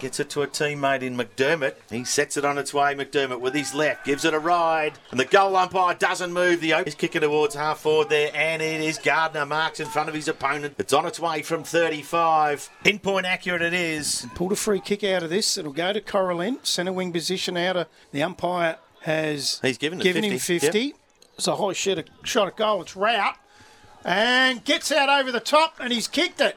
Gets it to a teammate in McDermott. He sets it on its way, McDermott, with his left. Gives it a ride. And the goal umpire doesn't move. The He's kicking towards half forward there. And it is Gardner. Marks in front of his opponent. It's on its way from 35. Pinpoint accurate it is. Pulled a free kick out of this. It'll go to Cora Lynn. Centre wing position out of the umpire has He's given, given 50. him 50. Yep. It's a high shot, shot at goal. It's route. And gets out over the top and he's kicked it.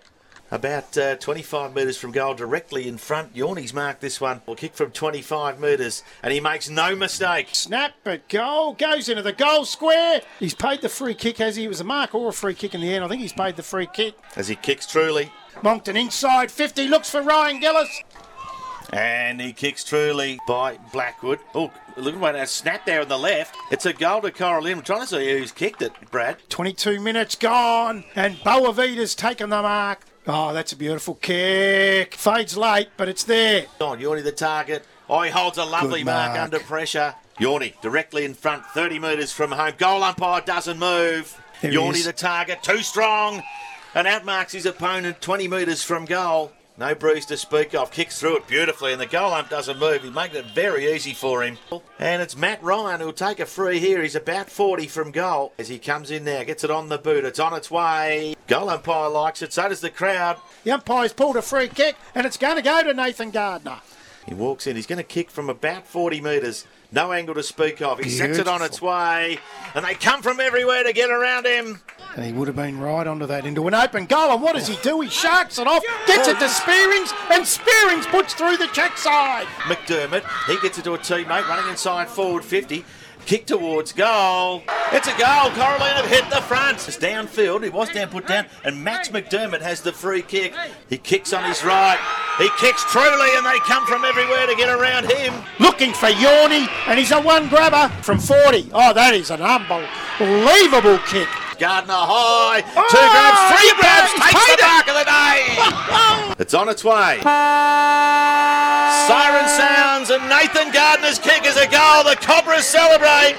About uh, 25 metres from goal, directly in front. Yorney's marked this one. Will kick from 25 metres, and he makes no mistake. Snap, but goal goes into the goal square. He's paid the free kick, has he? It was a mark or a free kick in the end. I think he's paid the free kick. As he kicks truly, Moncton inside 50, looks for Ryan Gillis. and he kicks truly by Blackwood. Oh, look at that snap there on the left. It's a goal to Cora Lynn. I'm trying to see who's kicked it, Brad. 22 minutes gone, and Boavita's taken the mark. Oh, that's a beautiful kick. Fades late, but it's there. On Yorney the target. Oh, he holds a lovely mark. mark. under pressure. Yorney directly in front, 30 metres from home. Goal umpire doesn't move. There he the target, too strong, and outmarks his opponent 20 metres from goal. No bruise to speak of. Kicks through it beautifully, and the goal ump doesn't move. He's making it very easy for him. And it's Matt Ryan who'll take a free here. He's about 40 from goal. As he comes in now, gets it on the boot. It's on its way. Goal umpire likes it. So does the crowd. The umpire's pulled a free kick, and it's going to go to Nathan Gardner. He walks in. He's going to kick from about 40 metres. No angle to speak of. He sets it on its way. And they come from everywhere to get around him. And he would have been right onto that into an open goal. And what does he do? He sharks it off, gets it to Spearings, and Spearings puts through the check side. McDermott, he gets it to a teammate running inside forward 50. Kick towards goal. It's a goal. Cora Lynn have hit the front. It's downfield. It was down, put down. And Max McDermott has the free kick. He kicks on his right. He kicks truly, and they come from everywhere to get around him. Looking for Yorney, and he's a one grabber from 40. Oh, that is an unbelievable kick. Gardner high. Oh, Two grabs, three grabs. Takes it. the mark of the day. it's on its way. Siren sounds, and Nathan Gardner's kick is a goal. The Cobras celebrate.